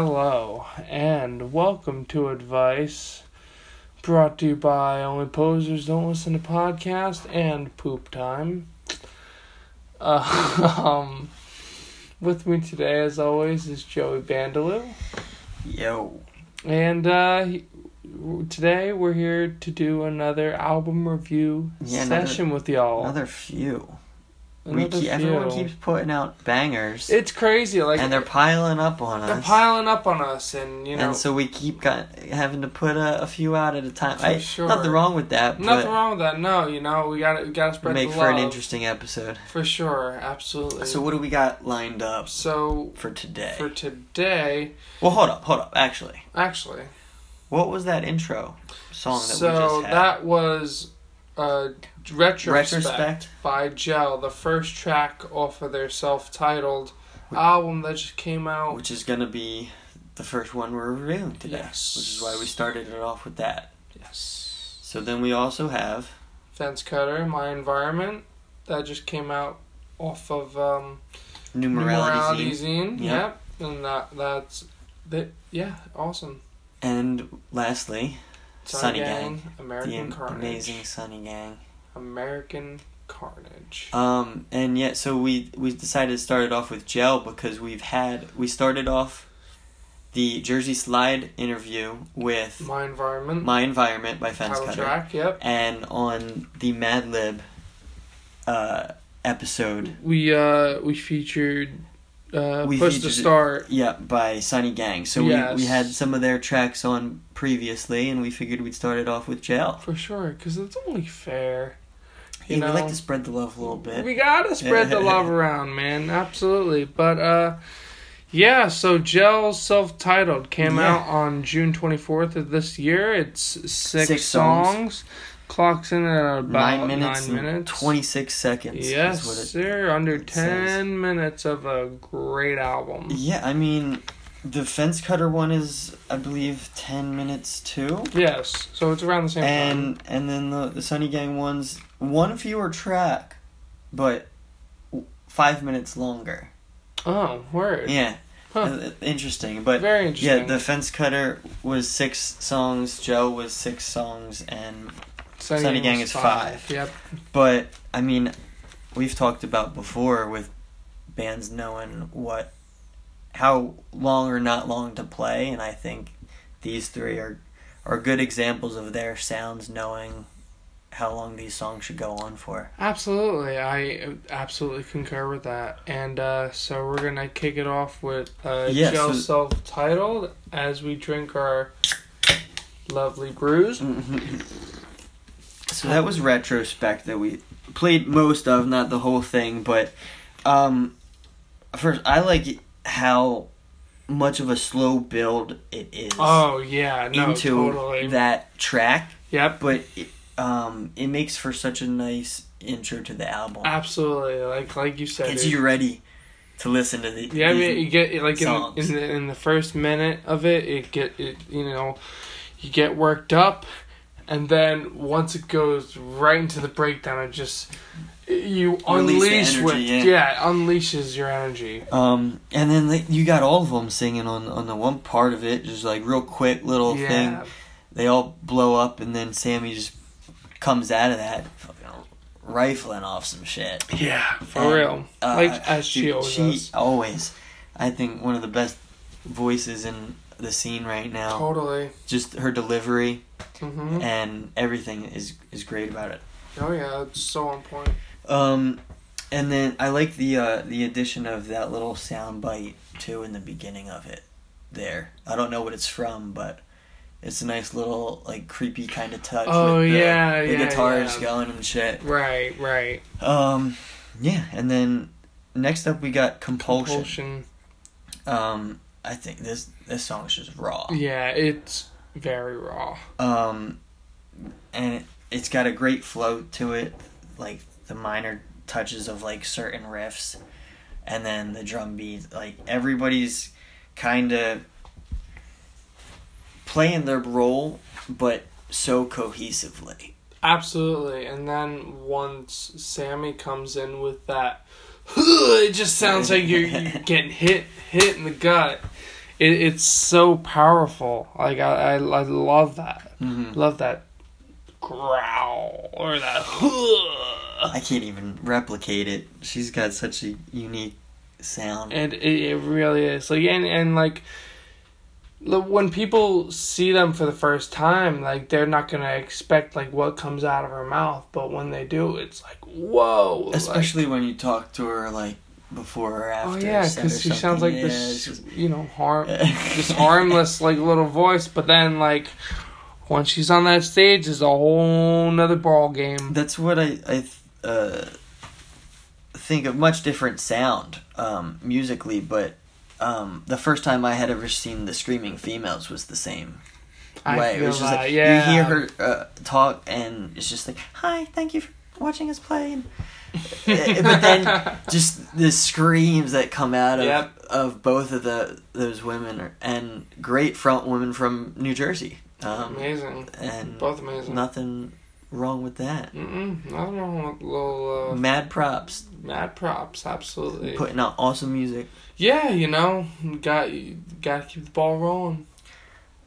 Hello, and welcome to Advice, brought to you by Only Posers Don't Listen to Podcast and Poop Time. Uh, um, with me today, as always, is Joey Bandaloo, Yo. and uh, he- today we're here to do another album review Yeah, another- session with y'all. Another few. We keep, everyone keeps putting out bangers, It's crazy, like and they're piling up on us. they're piling up on us, and you know, and so we keep got, having to put a, a few out at a time. For I, sure. Nothing wrong with that, nothing wrong with that. No, you know, we got to we got to spread make for an interesting episode. For sure, absolutely. So what do we got lined up So for today? for today, well, hold up, hold up. Actually, actually, what was that intro song that so we just had? that was uh, retrospect, Retrospect? by Gel, the first track off of their self-titled album that just came out. which is gonna be the first one we're reviewing today. Yes. Which is why we started it off with that. Yes, So then we also have Fence Cutter, My Environment, that just came out off of um, New Morality, Numerality Zine. Zine. Yep. Yep, and that that's that. Yeah, awesome. And lastly, Sunny Gang. American the Carnage. amazing Sunny Gang. American Carnage. Um, and yet, so we we decided to start it off with Gel because we've had we started off the Jersey Slide interview with My Environment. My Environment by Fence title Cutter, track. Yep. and on the Mad Lib uh, episode, We uh we featured uh We Push to Start. yeah, by Sunny Gang. So Yes. we we had some of their tracks on previously, and we figured we'd start it off with Gel. For sure, because it's only fair. You Yeah, know, we like to spread the love a little bit. We gotta spread the love around, man. Absolutely. But uh yeah, so Gel self titled came Yeah. out on June twenty fourth of this year. It's six, Six songs. songs. Clocks in at about nine minutes, nine and minutes. 26 seconds. Yes, is what it, sir. Under ten says. minutes of a great album. Yeah, I mean, the fence cutter one is, I believe, 10 minutes too. Yes, so it's around the same time. And and then the, the Sunny Gang one's one fewer track, but five minutes longer. Oh, word. Yeah. Huh. Uh, Interesting. But Very interesting. yeah, the fence cutter was six songs, Joe was six songs, and Sunny Gang is five. Yep. But I mean, we've talked about before with bands knowing what, how long or not long to play, and I think these three are are good examples of their sounds knowing how long these songs should go on for. Absolutely, I absolutely concur with that. And uh, so we're gonna kick it off with uh, Yeah, Gel so- self-titled as we drink our lovely brews. So that was retrospect that we played most of, not the whole thing, but um, first I like how much of a slow build it is Oh yeah, no, into totally. that track. Yep, but it, um, it makes for such a nice intro to the album. absolutely. Like like you said, Gets you ready to listen to the. Yeah, I mean, you get like in the, in the in the first minute of it, it get it you know, you get worked up, and then once it goes right into the breakdown, it just you unleash energy, with yeah. yeah, unleashes your energy. um, and then you got all of them singing on on the one part of it, just like real quick little yeah, thing. They all blow up, and then Sammy just comes out of that, fucking rifling off some shit. yeah, for And, real. uh, like as she dude, always she does. always, I think one of the best voices in the scene right now. Totally. Just her delivery. hmm and everything is is great about it. Oh yeah, it's so on point. Um, and then I like the uh, the addition of that little sound bite too in the beginning of it. There, I don't know what it's from, but it's a nice little like creepy kind of touch. Oh, with the, yeah, the yeah, guitars yeah. going and shit. Right, right. Um, yeah, and then next up we got Compulsion. Compulsion. Um, I think this this song is just raw. Yeah, it's very raw. Um, and it, it's got a great flow to it, like the minor touches of like certain riffs, and then the drum beat. Like everybody's kind of playing their role, but so cohesively. Absolutely. And then once Sammy comes in with that, it just sounds like you're, you're getting hit hit in the gut. it, it's so powerful. Like I, I, I love that. hmm Love that growl or that. I can't even replicate it. She's got such a unique sound. And it it really is like and and like when people see them for the first time, like they're not gonna expect like what comes out of her mouth, but when they do, it's like whoa. like- Especially when you talk to her like before or after. oh after. yeah, or because she sounds like Yeah, this, just- you know, harm, this harmless like little voice, but then like once she's on that stage, it's a whole nother ball game. That's what I I uh, think of much different sound um, musically, but um, the first time I had ever seen the screaming females was the same I way. feel it was just that, like yeah. you hear her uh, talk, and it's just like, "Hi, thank you for watching us play." And, uh, but then just the screams that come out of Yep. of both of the those women are, and great front women from New Jersey. Um, amazing, and both amazing. nothing wrong with that. Mm-mm, nothing wrong with little uh, Mad props, mad props, absolutely. putting out awesome music. Yeah, you know, got got to keep the ball rolling.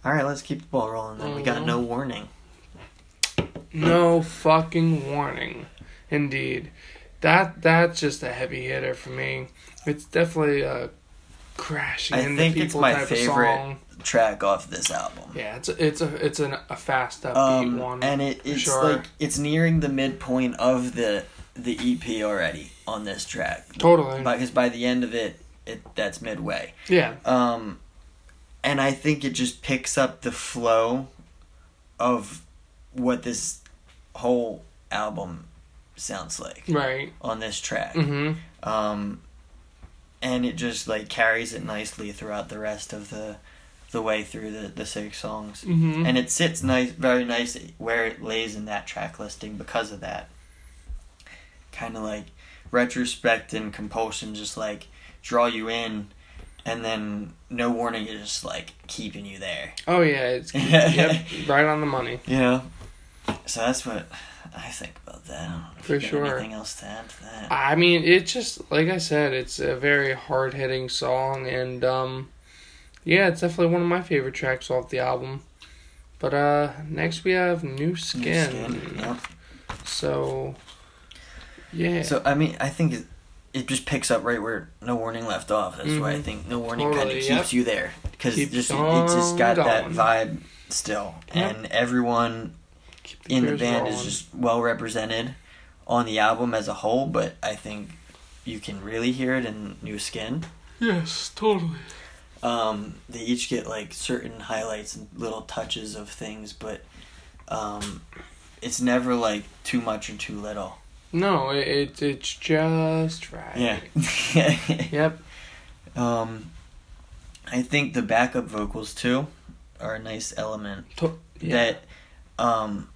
All right, let's keep the ball rolling. Then we got Mhm. no warning. No fucking warning, indeed. That that's just a heavy hitter for me. It's definitely a crashing I think it's my favorite. Track off this album. Yeah, it's a, it's a it's an, a fast upbeat Um, one. and it, it's sure. like it's nearing the midpoint of the the EP already on this track. totally. Because by the end of it, it that's midway. yeah. Um, and I think it just picks up the flow of what this whole album sounds like Right. on this track. Mhm. Um, and it just like carries it nicely throughout the rest of the the way through the the six songs. Mhm. And it sits nice, very nice where it lays in that track listing because of that. Kind of like retrospect and compulsion, just like draw you in, and then no warning is just like keeping you there. oh yeah, it's yep, right on the money. You know. So that's what I think about that. I don't know For sure. Anything else to add to that? I mean, it just like I said, it's a very hard hitting song, and um, yeah, it's definitely one of my favorite tracks off the album. But uh, next we have New New Skin. Skin, yep. So, yeah, So I mean, I think it, it just picks up right where No Warning left off. That's why I think No Warning kind Totally, of yep. keeps you there because just it, it just got that vibe still, Yep. and everyone In the band is just well represented on the album as a whole. But I think you can really hear it in New Skin. yes, totally. Um, they each get like certain highlights and little touches of things, but um, it's never like too much or too little. No, it, it it's just right. Yeah. Yep. Um, I think the backup vocals too are a nice element To- yeah. that um,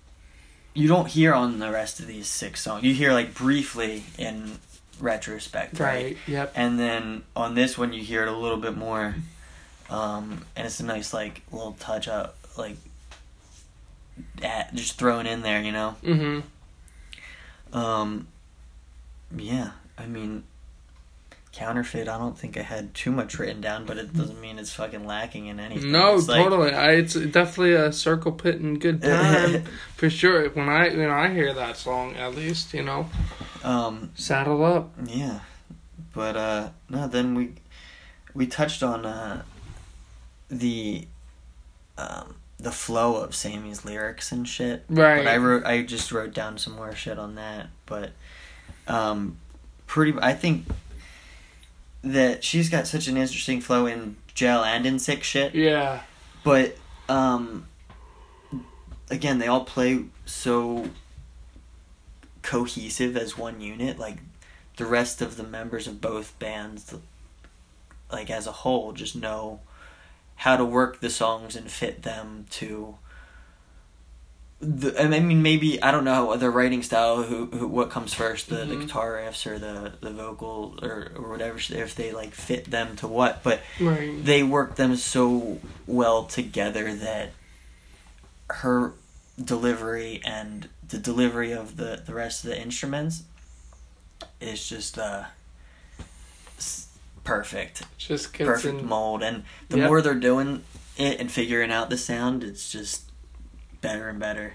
you don't hear on the rest of these six songs. You hear like briefly in retrospect, right? right. Yep. And then on this one, you hear it a little bit more, um, and it's a nice like little touch up, like at, just thrown in there, you know. Mm-hmm. Um, yeah, I mean, counterfeit. I don't think I had too much written down, but it doesn't mean it's fucking lacking in anything. No, It's like- totally. I, it's definitely a circle pit and good time for sure. When I when I hear that song, at least you know, um, saddle up. yeah, but uh, no. Then we we touched on uh, the um, the flow of Sammy's lyrics and shit. Right. But I wrote, I just wrote down some more shit on that. But, um, pretty, I think that she's got such an interesting flow in Gel and in sick shit. yeah. But, um, again, they all play so cohesive as one unit. Like the rest of the members of both bands, like as a whole, just know how to work the songs and fit them to the I mean maybe I don't know the writing style who, who what comes first the, the Mhm. guitar riffs or the the vocal or, or whatever if they like fit them to what but Right. they work them so well together that her delivery and the delivery of the the rest of the instruments is just uh perfect, Just perfect in. mold. And the Yep. more they're doing it and figuring out the sound, it's just better and better.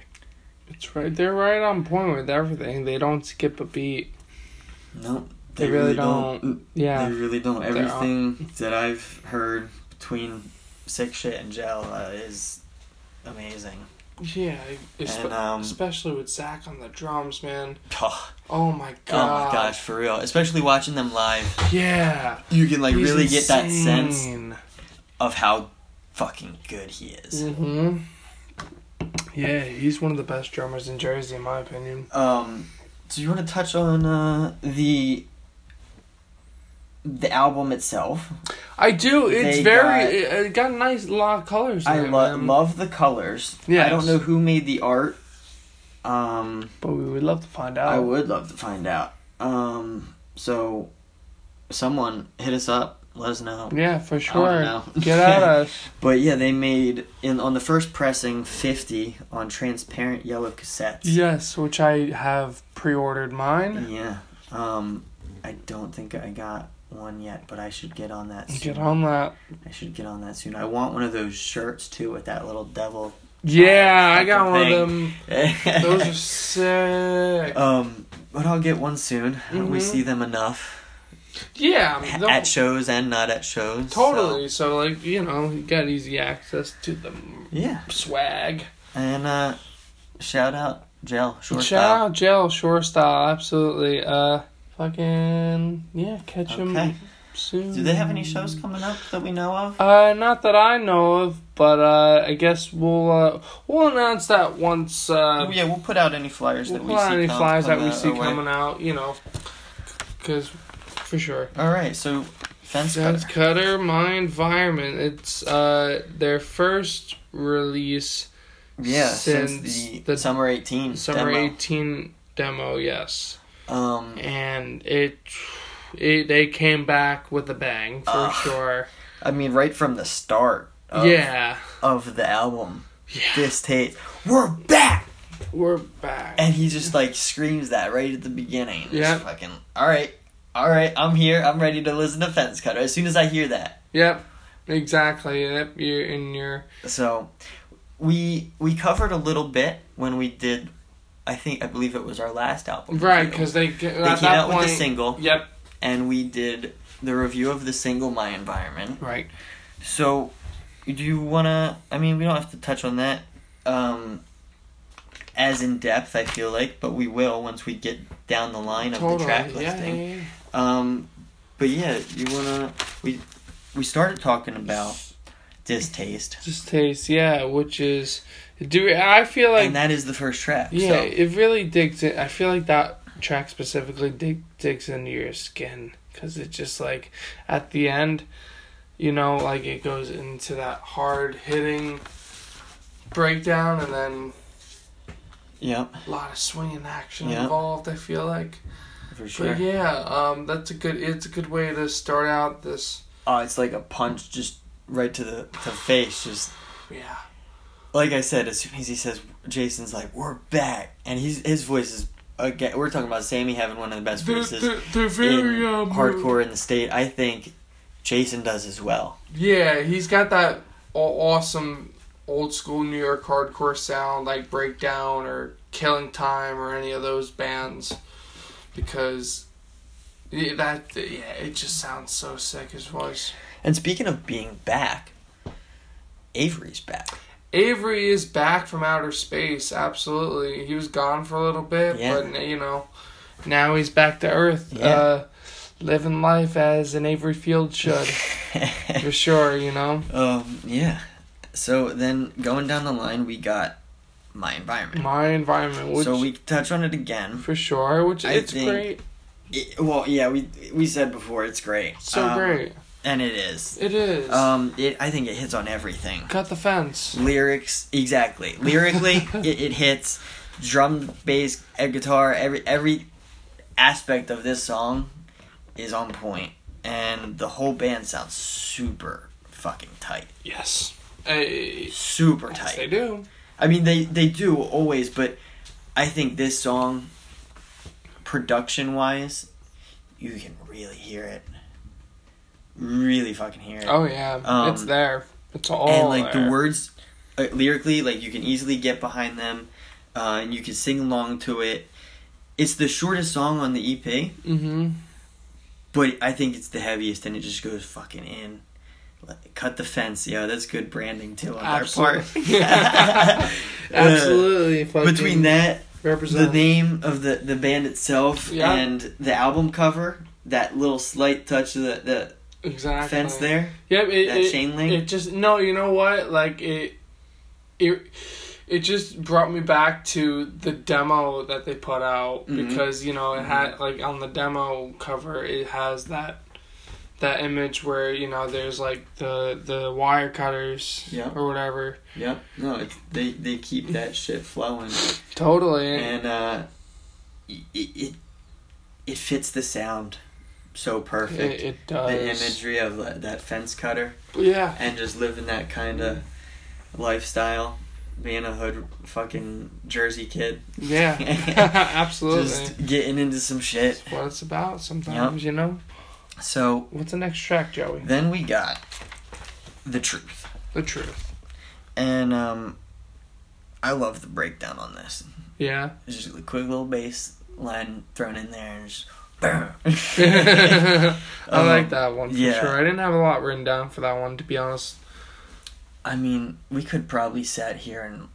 It's right. They're right on point with everything. They don't skip a beat. No, They, really, don't. Yeah. They really don't. Everything that I've heard between sick shit and gel uh, is amazing. Yeah. And, um, especially with Zach on the drums, man. Oh, Oh my god! oh my gosh, for real. Especially watching them live, Yeah. you can like He's really get that sense of how fucking good he is. Mm-hmm. Yeah, he's one of the best drummers in Jersey, in my opinion. Um, so you want to touch on uh, the the album itself? I do. It's They very. got- it, got a nice lot of colors. I it, lo- love the colors. Yeah, I don't know who made the art. Um, But we would love to find out. I would love to find out. Um, so someone hit us up. Let us know. Yeah, for sure. Get at us. But yeah, they made in on the first pressing fifty on transparent yellow cassettes. Yes, which I have pre-ordered mine. Yeah. Um, I don't think I got one yet, but I should get on that. Soon. Get on that. I should get on that soon. I want one of those shirts too with that little devil. Yeah, I got one of them. Those are sick. um, but I'll get one soon. We Mhm. see them enough Yeah, at shows and not at shows. totally. So. like you know, you got easy access to the Yeah. swag. And uh, shout out Gel Short Shout out Gel Shore Style, absolutely. Uh, fucking yeah, catch him Okay. soon. Do they have any shows coming up that we know of? Uh, not that I know of, but uh, I guess we'll uh, we'll announce that once. Uh, yeah, we'll put out any flyers we'll that we out see. any come- flyers that we see way. coming out, you know, because for sure. All right, so fence Fence cutter. Cutter, My Environment. It's uh their first release Yeah, since, since the, the summer eighteen summer demo. 18 demo, yes. Um, And it, it they came back with a bang for Ugh. sure. I mean, right from the start. Of, yeah. Of the album, Yeah. this tape, we're back, We're back. and he just like screams that right at the beginning. Yeah. Fucking. All right, all right. I'm here. I'm ready to listen to Fence Cutter. As soon as I hear that. Yep. Exactly. Yep. You're in your So, we we covered a little bit when we did. I think I believe it was our last album. right because they they came out point. with a single, Yep. and we did the review of the single "My Environment." Right. So, do you wanna? I mean, we don't have to touch on that um, as in depth. I feel like, but we will once we get down the line of the Totally. track Yeah, listing. yeah, yeah. Um, but yeah, you wanna? We we started talking about distaste, Distaste. Yeah, which is do I feel like and that is the first track. Yeah, so, it really digs in. I feel like that track specifically dig, digs into your skin because it's just like at the end, you know, like it goes into that hard hitting breakdown and then yep, a lot of swinging action Yeah. involved. I feel like, for sure. but yeah, um, that's a good. It's a good way to start out this. Oh, it's like a punch just right to the to the face. Just Yeah, like I said, as soon as he says, Jason's like, "We're back," and he's his voice is again. We're talking about Sammy having one of the best they're, voices they're, they're very in um, hardcore in the state. I think Jason does as well. Yeah, he's got that awesome old school New York hardcore sound like Breakdown or Killing Time or any of those bands because that yeah, it just sounds so sick his voice. And speaking of being back, Avery's back. Avery is back from outer space, absolutely. He was gone for a little bit, Yeah. but you know, now he's back to earth. Yeah. Uh living life as an Avery Field should. for sure, you know. um, yeah. So then going down the line, we got my environment. My environment, which so we touch on it again. for sure, which I it's great. It- well, yeah, we we said before it's great. So Um, great. and it is. It is. Um, it I think it hits on everything. Cut the fence. Lyrics, exactly. Lyrically, it, it hits. Drum, bass, guitar, every every aspect of this song is on point, and the whole band sounds super fucking tight. Yes. Hey, Super yes, tight. they do. I mean, they they do always, but I think this song, production wise, you can really hear it. really fucking hear it. Oh yeah, Um, it's there. It's all and like there. the words uh, lyrically, like you can easily get behind them, uh, and you can sing along to it. It's the shortest song on the EP, Mm-hmm. but I think it's the heaviest, and it just goes fucking in. Cut the fence, yeah, that's good branding too on Absolutely. our part. Absolutely. Uh, between that, the name of the the band itself, Yeah. and the album cover, that little slight touch of the, the exactly. fence there, Yep. It, that it, chain link. it just no. You know what? Like it. It. It just brought me back to the demo that they put out Mhm. because you know it Mm-hmm. had like on the demo cover it has that that image where you know there's like the the wire cutters Yeah. or whatever. Yep. No, it's, they they keep that shit flowing. Totally. and uh, it, it it fits the sound so perfect. it does. the imagery of that, that fence cutter Yeah. and just living that kind of lifestyle, being a hood fucking Jersey kid, Yeah. Absolutely. just getting into some shit. That's what it's about sometimes, you know? So What's the next track, Joey? then we got the truth, The truth. and um, I love the breakdown on this. Yeah. It's just a quick little bass line thrown in there, and just. I Um, like that one for yeah. sure. I didn't have a lot written down for that one, to be honest. I mean, we could probably sat here and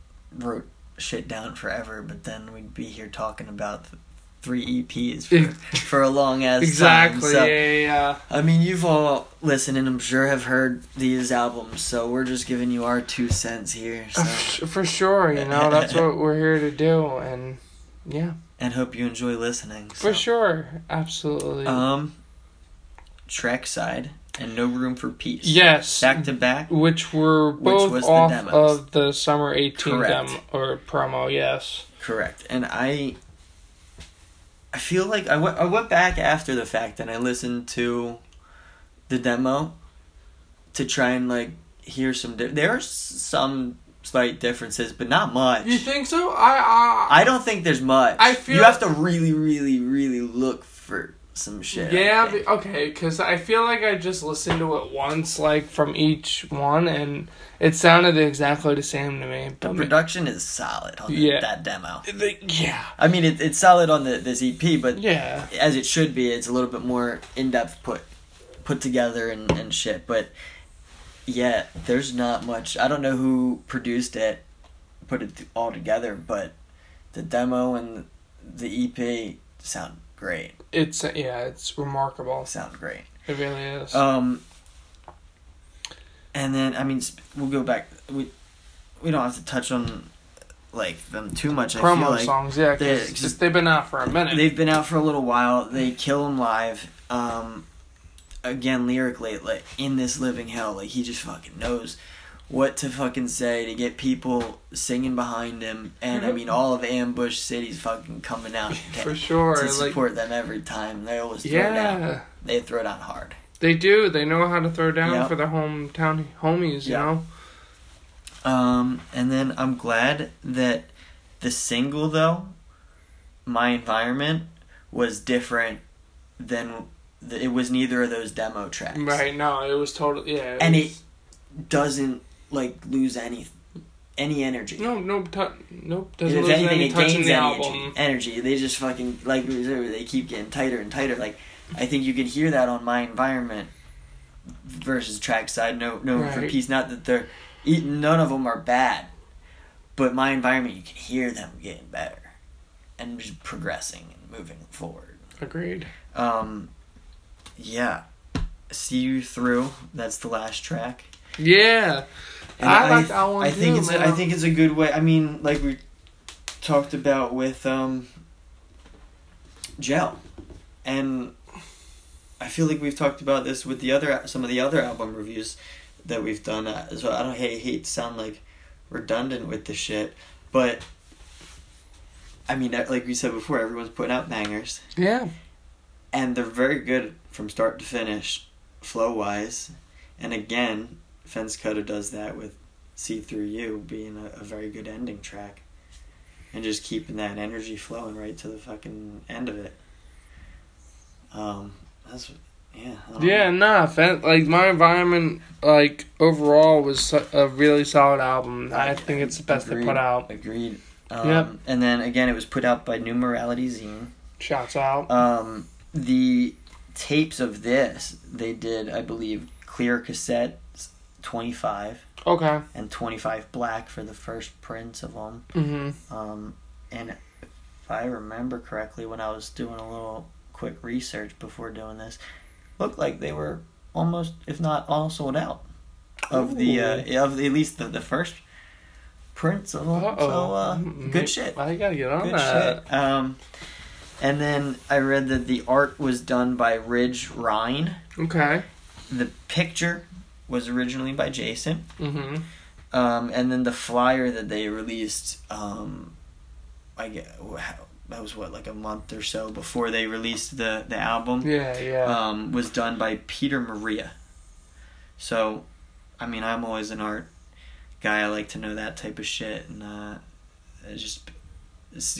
wrote shit down forever, but then we'd be here talking about th- three EPs for, for a long ass Exactly. time. So, yeah, yeah, I mean, you've all listened and I'm sure have heard these albums, so we're just giving you our two cents here. So, for sure, you know, that's what we're here to do. And yeah, and hope you enjoy listening. for sure. Absolutely. Um, track side and no room for peace. yes. back to back. which were Which both was the off demos. of the Summer 18 Correct. demo or promo, yes. Correct. And I I feel like I went I went back after the fact and I listened to the demo to try and like hear some di- there are some slight differences but not much. You think so? I, I, I don't think there's much. I feel- you have to really really really look for some shit. Yeah, but- okay, because I feel like I just listened to it once, like from each one, and it sounded exactly the same to me. the But production is solid on the- Yeah. that demo. the- yeah, I mean it, it's solid on the this EP but yeah, as it should be. It's a little bit more in depth put put together and, and shit. But yeah, there's not much. I don't know who produced it, put it all together, but the demo and the EP sound great. It's yeah, it's remarkable. Sound great. It really is. Um, and then I mean we'll go back. We we don't have to touch on like them too much. I Promo feel like songs, yeah, they- because they've been out for a minute. They've been out for a little while. They kill them live. Um, again, lyrically, like in this living hell, like he just fucking knows what to fucking say to get people singing behind him. And I mean, all of Ambush City's fucking coming out for sure. to like, support them every time. They always throw down. yeah, They throw down hard. they do. They know how to throw down Yep. for their hometown homies. You Yeah. know. Um, and then I'm glad that the single though, my environment was different than the, it was neither of those demo tracks. Right. No, it was totally yeah. And was- doesn't like lose any any energy. No, no, tu- nope. Doesn't if lose anything, any it touch in the album. energy. They just fucking like they keep getting tighter and tighter. Like I think you can hear that on my environment versus trackside. No, no for peace. Not that they're none of them are bad, but my environment you can hear them getting better and just progressing and moving forward. Agreed. Um, yeah, see you through. That's the last track. Yeah, And I like that one I think it's a, man. I think it's a good way. I mean, like we talked about with um, Gel, and I feel like we've talked about this with the other some of the other album reviews that we've done. Uh, so I don't hate, hate to sound like redundant with the shit, but I mean, like we said before, everyone's putting out bangers, yeah, and they're very good from start to finish, flow wise. And again, Fence Cutter does that with See Through You being a, a very good ending track and just keeping that energy flowing right to the fucking end of it. Um, that's yeah. Yeah, know. nah. Like my environment, like overall, was a really solid album. I, I think it's the best agreed, they put out. Agreed. Um, yep. And then again, it was put out by New Morality Zine. Shouts out. Um, the tapes of this they did, I believe, clear cassette 25. Okay. And 25 black for the first prints of them. Mm-hmm. Um, and if I remember correctly, when I was doing a little quick research before doing this, looked like they were almost, if not all, sold out of Ooh. the uh, of the, at least the, the first prints of them. Uh-oh. So uh, good shit. I gotta get on good that. Shit. Um, and then I read that the art was done by Ridge Rhine. Okay. The picture was originally by Jason. Mm-hmm. Um, and then the flyer that they released, um, I get that was what like a month or so before they released the the album. Yeah, yeah. Um, was done by Peter Maria. So, I mean, I'm always an art guy. I like to know that type of shit, and uh, just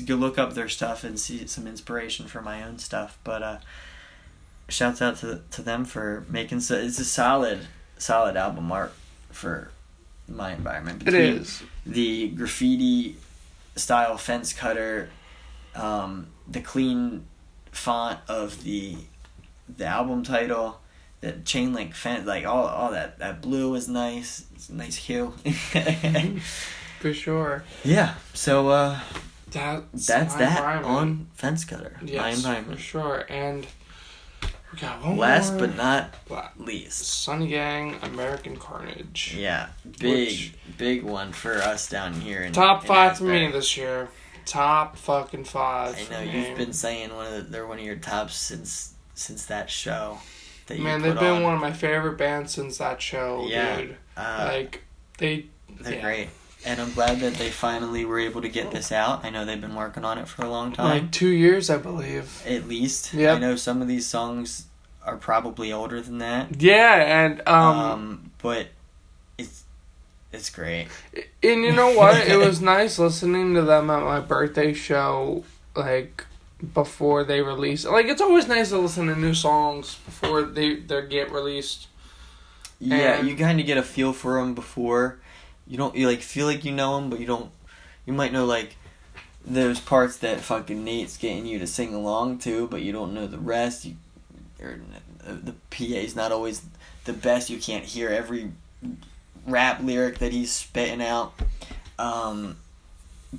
go look up their stuff and see some inspiration for my own stuff. But uh, shouts out to to them for making so. It's a solid solid album art for my environment. it Between is. the graffiti style fence cutter, um, the clean font of the the album title, the chain link fence, like all all that that blue is nice. It's a nice hue. For sure. yeah. So uh, That's, that's that environment. on fence cutter. my Yes, for sure. And we got one Last more. but not La- least. Sunny Gang, American Carnage. Yeah, big big one for us down here. In, Top in five for me this year. Top fucking five. I know you've been saying one of the, they're one of your tops since since that show. That Man, they've been on. one of my favorite bands since that show, Yeah. dude. Uh, like they, they're yeah. great, and I'm glad that they finally were able to get this out. I know they've been working on it for a long time, like two years, I believe. at least. Yep. I know some of these songs are probably older than that. Yeah, and um, Um, but it's it's great. and you know what? it was nice listening to them at my birthday show, like before they release. Like it's always nice to listen to new songs before they they get released. Yeah, And- you kind of get a feel for them before. You don't you like feel like you know them, but you don't. You might know like those parts that fucking Nate's getting you to sing along to, but you don't know the rest. You or the PA's not always the best. You can't hear every rap lyric that he's spitting out. Um,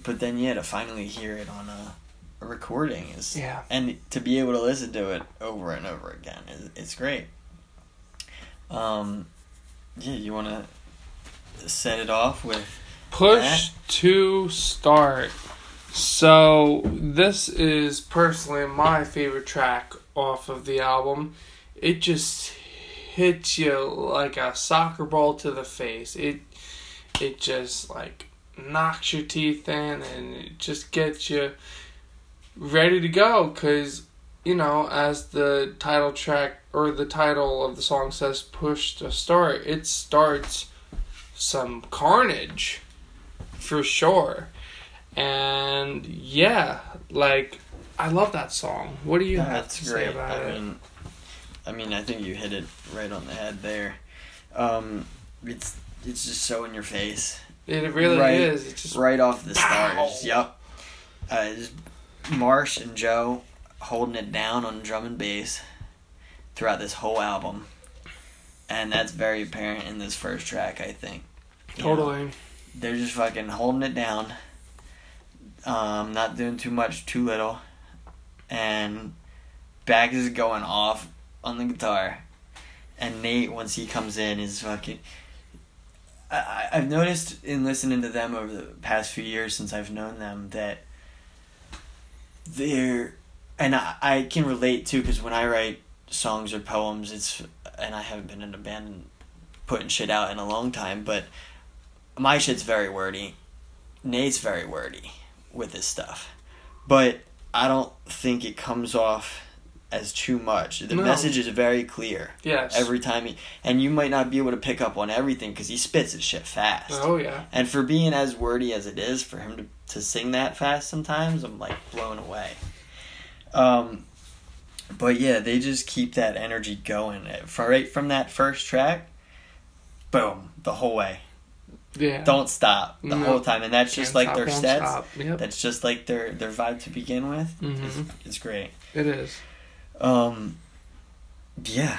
but then yeah, to finally hear it on a, a recording is Yeah. and to be able to listen to it over and over again is it's great. Um, yeah, you want to set it off with Push to start. So this is personally my favorite track off of the album. It just hits you like a soccer ball to the face. It it just like knocks your teeth in and it just gets you ready to go cuz you know as the title track or the title of the song says push to start it starts some carnage for sure. And yeah, like I love that song. What do you have that's to say great. about I it? mean, I mean, I think you hit it right on the head there. Um, it's it's just so in your face. It really right- is. It's just right off the Pow! stars. Yep. Uh, Marsh and Joe holding it down on drum and bass throughout this whole album, and that's very apparent in this first track. I think. You know, totally. they're just fucking holding it down. Um, not doing too much, too little, and back is going off on the guitar, and Nate once he comes in is fucking. I- I've noticed in listening to them over the past few years since I've known them that they're, and I, I can relate too because when I write songs or poems, it's and I haven't been in a band putting shit out in a long time, but my shit's very wordy. Nate's very wordy with his stuff, but I don't think it comes off as too much. The No. message is very clear Yes. every time he, and you might not be able to pick up on everything because he spits his shit fast. oh yeah. And for being as wordy as it is, for him to, to sing that fast sometimes, I'm like blown away. Um, But yeah, they just keep that energy going. From right from that first track, boom, the whole way. Yeah. Don't stop the No. whole time, and that's just Can't like stop, their sets. Yep. That's just like their their vibe to begin with. Mhm. It's, it's great. It is. Um, yeah.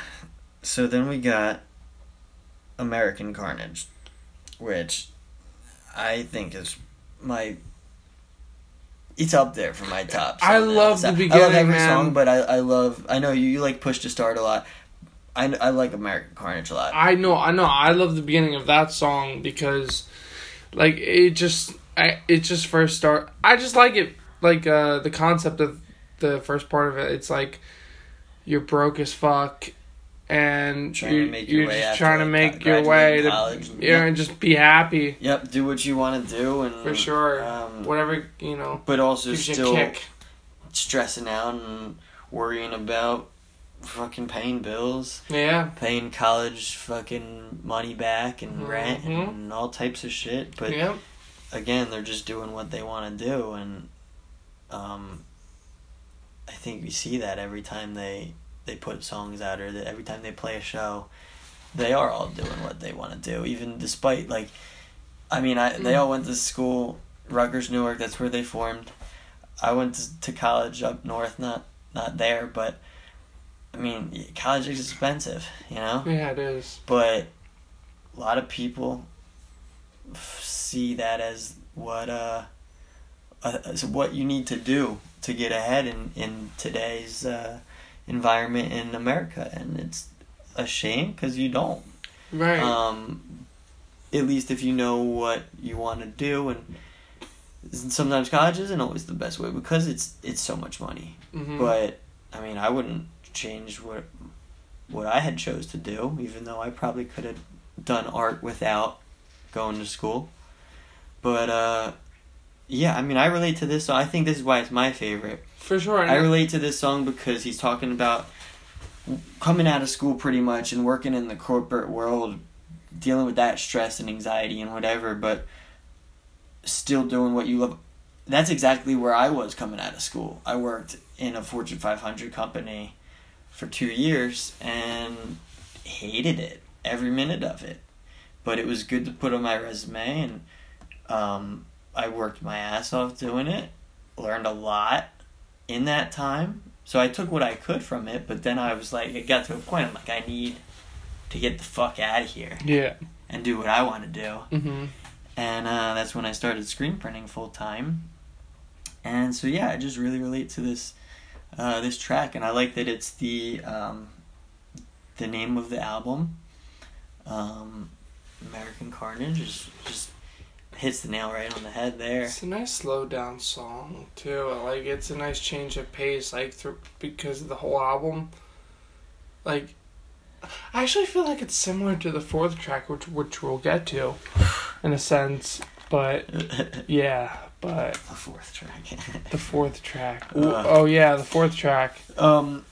So then we got American Carnage, which I think is my. It's up there for my top. I love the I love beginning, every man. song, but I, I love. I know you, you like Push to Start a lot. I, I like American Carnage a lot. I know, I know. I love the beginning of that song because, like, it just, I, it just first start. I just like it, like, uh, the concept of the first part of it. It's like you're broke as fuck, and Trying you're, make your you're way just trying to make your way to, yeah, and just be happy Yep, do what you want to do, and for sure. Um, Whatever you know but also gives you a still kick. stressing out and worrying about fucking paying bills, Yeah, paying college fucking money back and rent Mhm. and all types of shit. But yeah, again, they're just doing what they want to do, and um, I think we see that every time they they put songs out or that every time they play a show, they are all doing what they want to do, even despite like, I mean, I they all went to school, Rutgers, Newark. That's where they formed. I went to, to college up north, not not there, but I mean, college is expensive, you know yeah, it is. but a lot of people see that as what uh uh, as what you need to do to get ahead in in today's uh, environment in America, and it's a shame because you don't. Right. Um, at least if you know what you want to do, and sometimes college isn't always the best way because it's it's so much money. hmm But I mean, I wouldn't change what what I had chose to do, even though I probably could have done art without going to school. But uh, yeah, I mean, I relate to this. So I think this is why it's my favorite. For sure. I relate to this song because he's talking about coming out of school pretty much and working in the corporate world, dealing with that stress and anxiety and whatever, but still doing what you love. That's exactly where I was coming out of school. I worked in a Fortune 500 company for two years and hated it, every minute of it. But it was good to put on my resume, and um, I worked my ass off doing it, learned a lot in that time. So I took what I could from it, but then I was like, it got to a point, I'm like, I need to get the fuck out of here yeah. and do what I want to do. hmm And uh, that's when I started screen printing full time. And so yeah, I just really relate to this uh, this track, and I like that it's the um, the name of the album. Um, American Carnage is just hits the nail right on the head there. It's a nice slow down song too. Like it's a nice change of pace, like through because of the whole album. Like, I actually feel like it's similar to the fourth track, which which we'll get to, in a sense. But yeah, but the fourth track. the fourth track. Uh. Oh yeah, the fourth track. Um,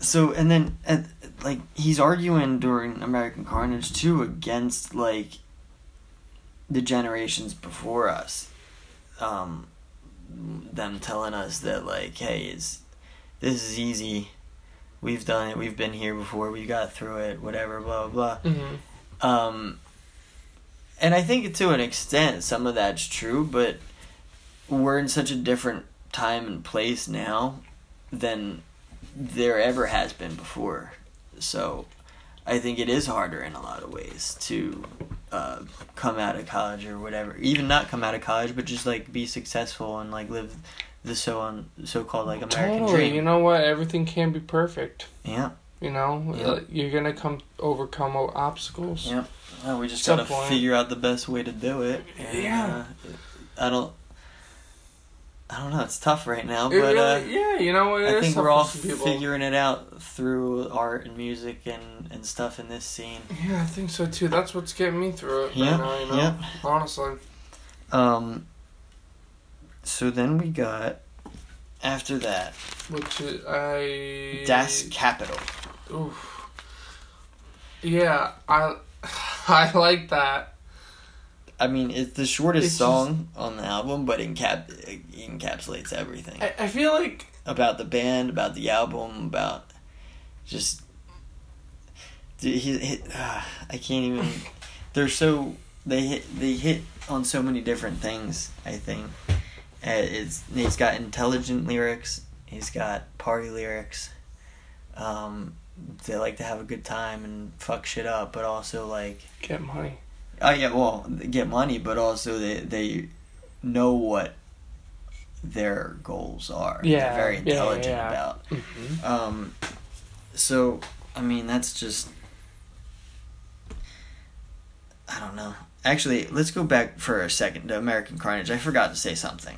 so and then uh, like he's arguing during American Carnage too against like the generations before us. Um, them telling us that like, hey, is this is easy. We've done it. We've been here before. We got through it. Whatever. Blah blah blah. hmm Um, and I think to an extent some of that's true, but we're in such a different time and place now than there ever has been before. So I think it is harder in a lot of ways to uh, come out of college or whatever. Even not come out of college, but just like be successful and like live the so on so called like American Totally. dream. You know what? Everything can be perfect. Yeah. You know, Yeah. Uh, you're gonna come overcome obstacles. Yeah. Well, we just Some gotta point. figure out the best way to do it. And, Yeah. Uh, I don't. I don't know. It's tough right now, but really- uh, yeah, you know I think we're all for some people. figuring it out through art and music and, and stuff in this scene. Yeah, I think so too. That's what's getting me through it Yeah, right now. You know, yeah. honestly. Um. So then we got after that Which is, I. Das Capital. Oof. Yeah, I. I like that. I mean, it's the shortest It's just- song on the album, but encap it encapsulates everything. I, I feel like about the band, about the album, about just. Dude, he, he, uh, I can't even. They're so they hit they hit on so many different things. I think uh, it's he's got intelligent lyrics. He's got party lyrics. Um, they like to have a good time and fuck shit up, but also like Get money. Oh yeah, well, get money, but also they they know what their goals are. Yeah, They're very intelligent yeah. about. hmm Um, so I mean, that's just I don't know. Actually, let's go back for a second to American Carnage. I forgot to say something.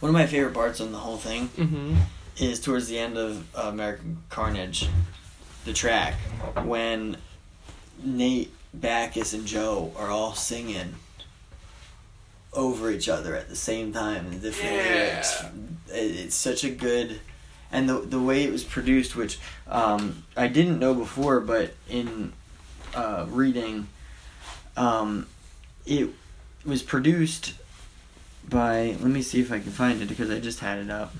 One of my favorite parts on the whole thing hmm is towards the end of uh, American Carnage, the track when Nate, Bacchus, and Joe are all singing over each other at the same time in different Yeah. lyrics. It's such a good, and the the way it was produced, which um, I didn't know before, but in uh, reading, um, it was produced by. Let me see if I can find it because I just had it up.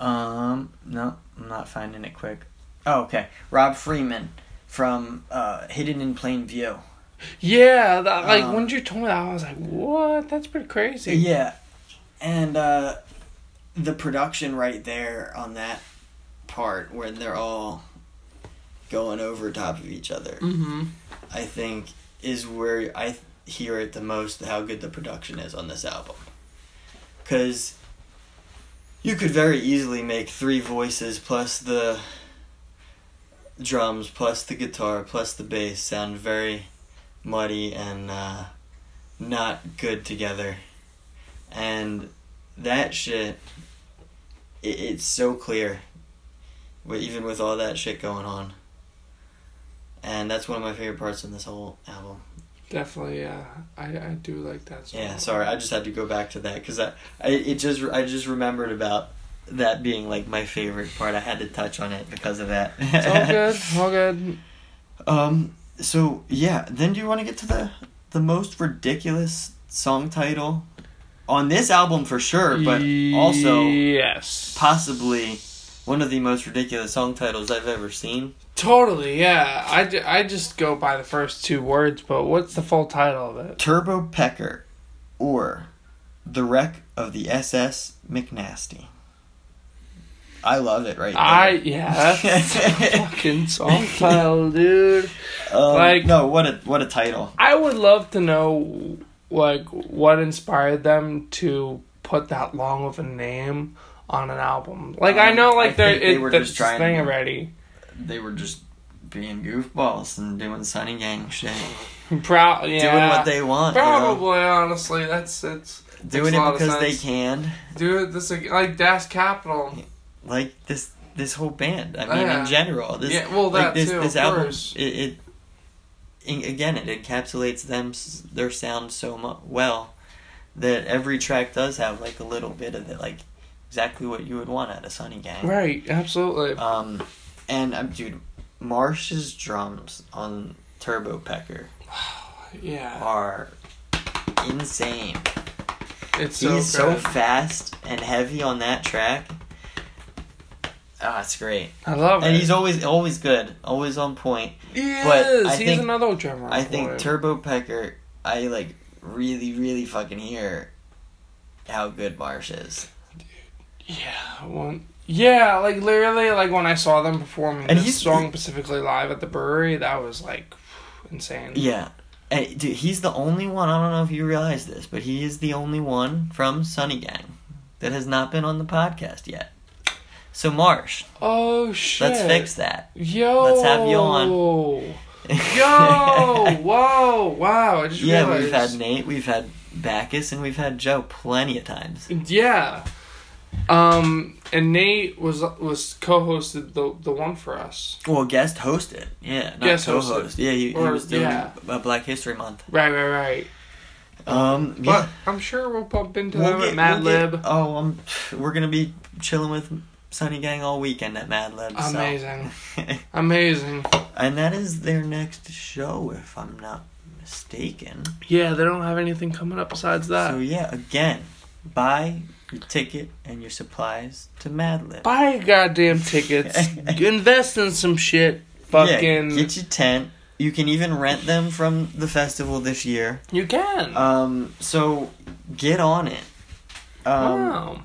Um, no, I'm not finding it quick. Oh, okay. Rob Freeman from uh, Hidden in Plain View. Yeah, like Um, when you told me that, I was like, "What? That's pretty crazy." Yeah, and uh, the production right there on that part where they're all going over top of each other, Mm-hmm. I think is where I hear it the most how good the production is on this album. Because you could very easily make three voices plus the drums plus the guitar plus the bass sound very muddy and uh, not good together. And that shit, it, it's so clear, even with all that shit going on. And that's one of my favorite parts in this whole album. Definitely, yeah. I, I do like that song. Yeah, sorry, I just had to go back to that because I, I, it just, I just remembered about that being like my favorite part. I had to touch on it because of that. It's all good. All good. Um. So yeah, then do you want to get to the the most ridiculous song title on this album for sure, but also yes, possibly one of the most ridiculous song titles I've ever seen. Totally, yeah. I, ju- I just go by the first two words, but what's the full title of it? Turbo Pecker, or the wreck of the SS McNasty. I love it right there. I yeah, that's a fucking song title, dude. Um, like- no, what a what a title. I would love to know like what inspired them to put that long of a name on an album. Like I Um, know, I like they're think they were just trying thing to- already. They were just being goofballs and doing Sunny Gang shit, Proud, yeah. doing what they want, you know? Probably, honestly, that's it's doing Makes a lot it because they can. dude. This is like Das Capital. Like this this whole band. I mean, Yeah. in general, this yeah, well, like this too. this of album course. it, it again it encapsulates them their sound so mu- well that every track does have like a little bit of it like exactly what you would want at a Sunny Gang. Right, absolutely. Um, and um, dude, Marsh's drums on Turbo Pecker yeah, are insane. it's so He's so fast and heavy on that track. Ah, it's great. I love And it. And he's always always good, always on point. he but is. I He's think- another drummer. I think it. Turbo Pecker, I like really, really fucking hear how good Marsh is. Dude, Yeah, one. Yeah, like literally, like when I saw them performing And this he's- song specifically live at the brewery, that was like insane. Yeah. And dude, he's the only one, I don't know if you realize this, but he is the only one from Sunny Gang that has not been on the podcast yet. So Marsh, Oh shit! let's fix that. Yo. Let's have you on. Yo! Whoa! Wow! I just yeah, realized. we've had Nate, we've had Bacchus, and we've had Joe plenty of times. Yeah. Um, and Nate was was co-hosted the the one for us. Well, guest hosted, yeah, not Guest hosted. co-host. Yeah, he, he was doing yeah. Black History Month. Right, right, right. Um, But yeah. I'm sure we'll bump into We'll them get- at Mad we'll get- Lib. oh, um, we're gonna be chilling with Sunny Gang all weekend at Mad Lib. so- Amazing, amazing. and that is their next show, if I'm not mistaken. Yeah, they don't have anything coming up besides that. So yeah, again, buy your ticket and your supplies to Mad Lib. Buy your goddamn tickets. invest in some shit. Fucking. Yeah, get your tent. You can even rent them from the festival this year. you can. Um, so get on it. Um, wow.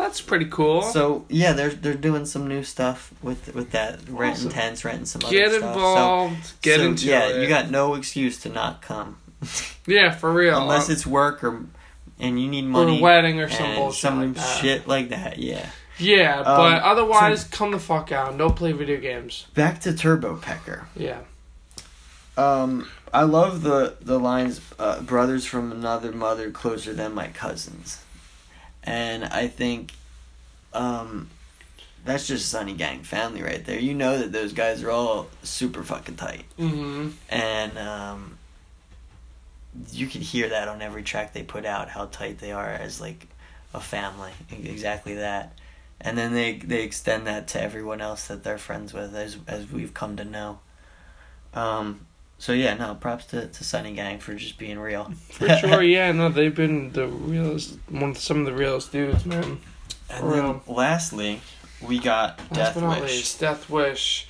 That's pretty cool. So yeah, they're they're doing some new stuff with with that rent Awesome. tents, and some Get other stuff. Get involved. So, get so, into yeah, it. Yeah, you got no excuse to not come Yeah, for real. unless it's work or and you need money. or a wedding or some bullshit some like that. shit like that. Yeah. Yeah, Um, but otherwise, come the fuck out. and Don't play video games. Back to Turbo Pecker. Yeah. Um, I love the the lines uh, "brothers from another mother, closer than my cousins," and I think, um, that's just Sunny Gang family right there. You know that those guys are all super fucking tight, Mm-hmm. and um, you can hear that on every track they put out how tight they are as like a family. Exactly that. And then they they extend that to everyone else that they're friends with as as we've come to know. Um so yeah, no, props to, to Sunny Gang for just being real. For sure, yeah. No, they've been the realest, one some of the realest dudes, man. And For then real. lastly, we got Last Death Wish. least, Death Wish.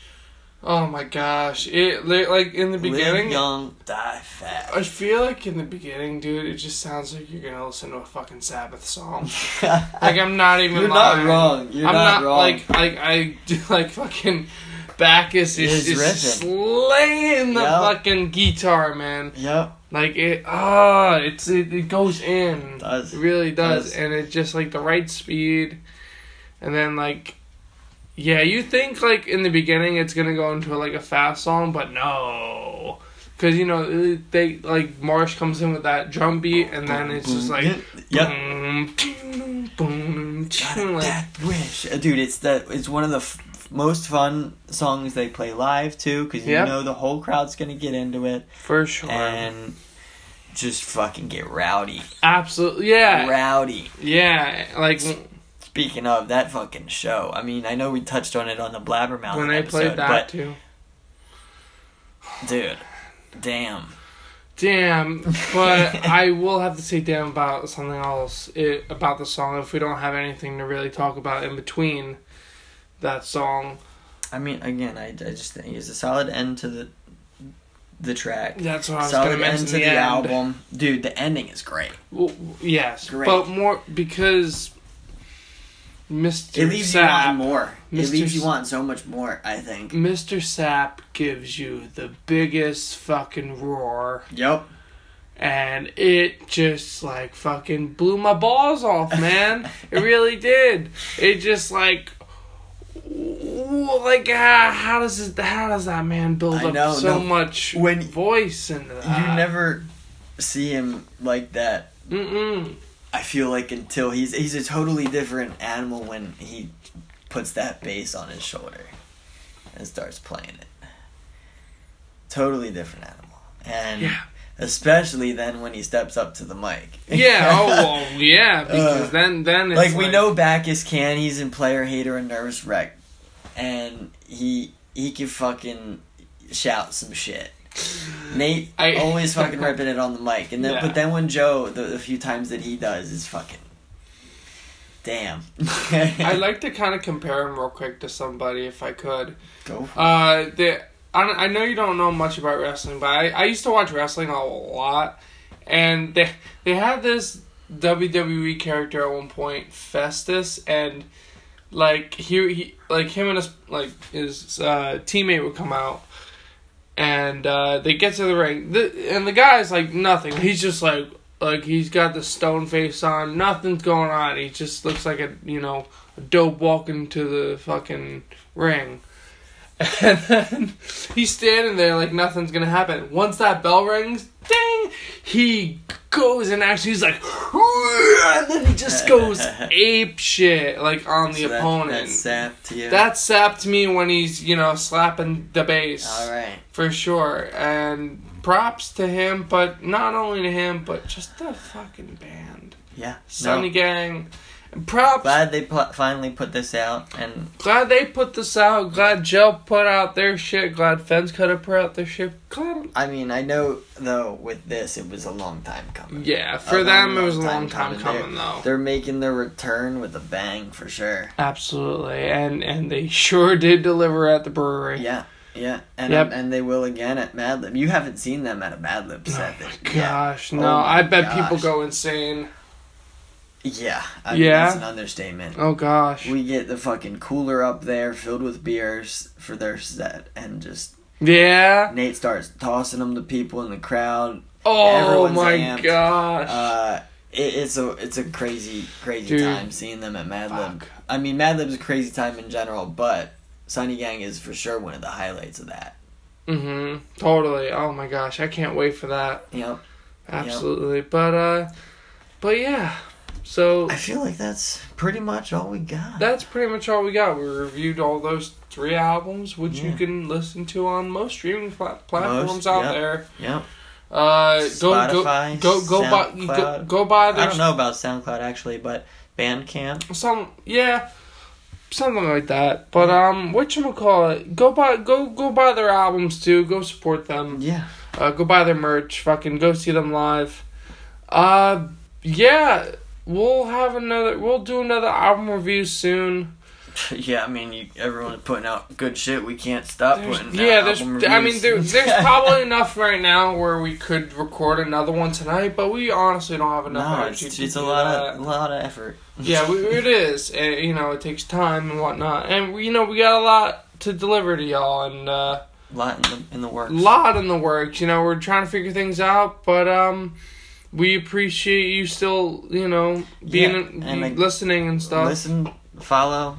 Oh my gosh! It like in the beginning. Live young, die fat. I feel like in the beginning, dude, it just sounds like you're gonna listen to a fucking Sabbath song. Like I'm not even. You're lying. not wrong. You're I'm not, not, wrong. like like I like fucking Bacchus is He's just riffing. slaying the Yep. fucking guitar, man. Yep. Like it, ah, it's it, it goes in. Does. It really does, Does. and it's just like the right speed, and then like, yeah, you think like in the beginning it's gonna go into like a fast song, but no, because you know they like Marsh comes in with that drum beat, and then it's just like. Yep. Boom, boom, boom, like, Death Wish, Uh, dude. It's the it's one of the most fun songs they play live too, because you Yep. know the whole crowd's gonna get into it for sure. and just fucking get rowdy, Absolutely, yeah, rowdy. yeah. Like Speaking of that fucking show, I mean, I know we touched on it on the Blabbermouth when they episode, played that but too. dude, damn. Damn, but I will have to say damn about something else it, about the song if we don't have anything to really talk about in between that song. I mean, again, I, I just think it's a solid end to the the track. That's what I was going Solid to mention. end to the, end. album, dude. The ending is great. Well, yes, Great. but more because Mr. Sapp. It leaves you Sapp, wanting more. It leaves you wanting so much more. I think. Mr. Sapp gives you the biggest fucking roar. Yep. and it just like fucking blew my balls off, man. it really did. It just like, like ah, how does it, how does that man build I up know, so no. much When- voice and that? you never see him like that. Mm-mm. I feel like until he's he's a totally different animal when he puts that bass on his shoulder and starts playing it. Totally different animal, and Yeah. especially then when he steps up to the mic. Yeah. Oh well. Yeah. Because Uh, then then it's like we know Bacchus can. He's in Player Hater and Nervous Wreck, and he he can fucking shout some shit. Nate I- always fucking ripping it on the mic, and then Yeah. but then when Joe, the, the few times that he does, is fucking damn. I'd like to kind of compare him real quick to somebody if I could. go. For it. Uh, the I, I know you don't know much about wrestling, but I, I used to watch wrestling a lot, and they they had this WWE character at one point, Festus, and like he, he like him and his like his uh, teammate would come out, and uh, they get to the ring, the, and the guy's like nothing. He's just like like he's got the stone face on, nothing's going on. He just looks like a you know a dope walking to the fucking ring. And then he's standing there like nothing's gonna happen. Once that bell rings, ding, he goes and actually he's like, and then he just goes ape shit like on the So that- opponent. That's sap to you. that sapped me when he's you know slapping the bass all right. for sure. And props to him, but not only to him, but just the fucking band. Yeah. Sunny no. Gang. Props. Glad they pl- finally put this out, and Glad they put this out. Glad Gel put out their shit. Glad Fence Cutter put out their shit. Glad. I mean, I know though with this, it was a long time coming. Yeah, for A them long, it was a long long time time coming. coming though. They're making their return with a bang for sure. Absolutely, and and they sure did deliver at the brewery. Yeah, yeah, and Yep. and they will again at Mad Lib. You haven't seen them at a Mad Lib Oh set. yeah. gosh, Oh no! my I bet people go insane. Yeah, I mean, Yeah? that's an understatement. Oh gosh. We get the fucking cooler up there filled with beers for their set, and just yeah. Nate starts tossing them to people in the crowd. Oh Everyone's my amped. gosh. Uh, it, it's a it's a crazy crazy Dude. time seeing them at Mad Lib. I mean, Mad Lib's a crazy time in general, but Sunny Gang is for sure one of the highlights of that. Mm-hmm. Totally. Oh my gosh, I can't wait for that. Yep. Absolutely. But uh, but yeah. So I feel like that's pretty much all we got. that's pretty much all we got. We reviewed all those three albums, which you can listen to on most streaming pla- platforms Most, out yep. there. yep. Uh, go Spotify, go go go buy go, SoundCloud. go buy I don't know about SoundCloud actually, but Bandcamp. some yeah something like that. But um, what you call it? Go buy go go buy their albums too. Go support them. Yeah. Uh, go buy their merch. Fucking go see them live. Uh, yeah, we'll have another. We'll do another album review soon. Yeah, I mean, you, everyone's putting out good shit. We can't stop There's- putting. yeah, out there's. I mean, there, there's probably enough right now where we could record another one tonight, but we honestly don't have enough no, energy it's, it's a lot that. of a lot of effort. Yeah, we, it is. And, you know, it takes time and whatnot, and we- you know we got a lot to deliver to y'all, and uh, a lot in the in the works. lot in the works. You know, we're trying to figure things out, but um, we appreciate you still, you know, being Yeah, and, like, listening and stuff. Listen, follow.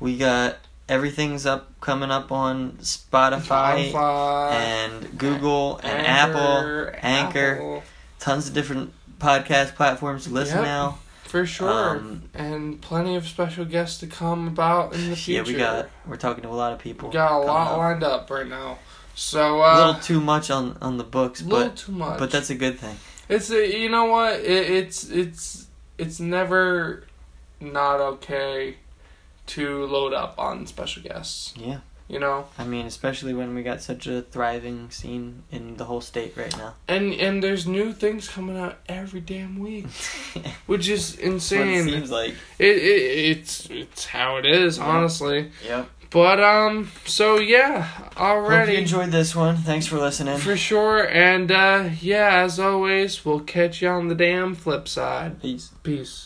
We got everything's up coming up on Spotify, Spotify, and Google and Anchor, Apple, Anchor, Apple, tons of different podcast platforms to listen Yep. now. for sure, Um, and plenty of special guests to come about in the future. Yeah, we got we're talking to a lot of people. We got a lot up. lined up right now. So a uh, little too much on on the books, but too much. but that's a good thing. It's uh, you know what it, it's it's it's never not okay to load up on special guests. Yeah. You know, I mean, especially when we got such a thriving scene in the whole state right now. and and there's new things coming out every damn week, which is That's what it insane. seems like. It, it it's it's how it is, honestly. Yep. But um, so yeah, Hope you already enjoyed this one. Thanks for listening. for sure. And uh, yeah, as always, we'll catch you on the damn flip side. Peace. Peace.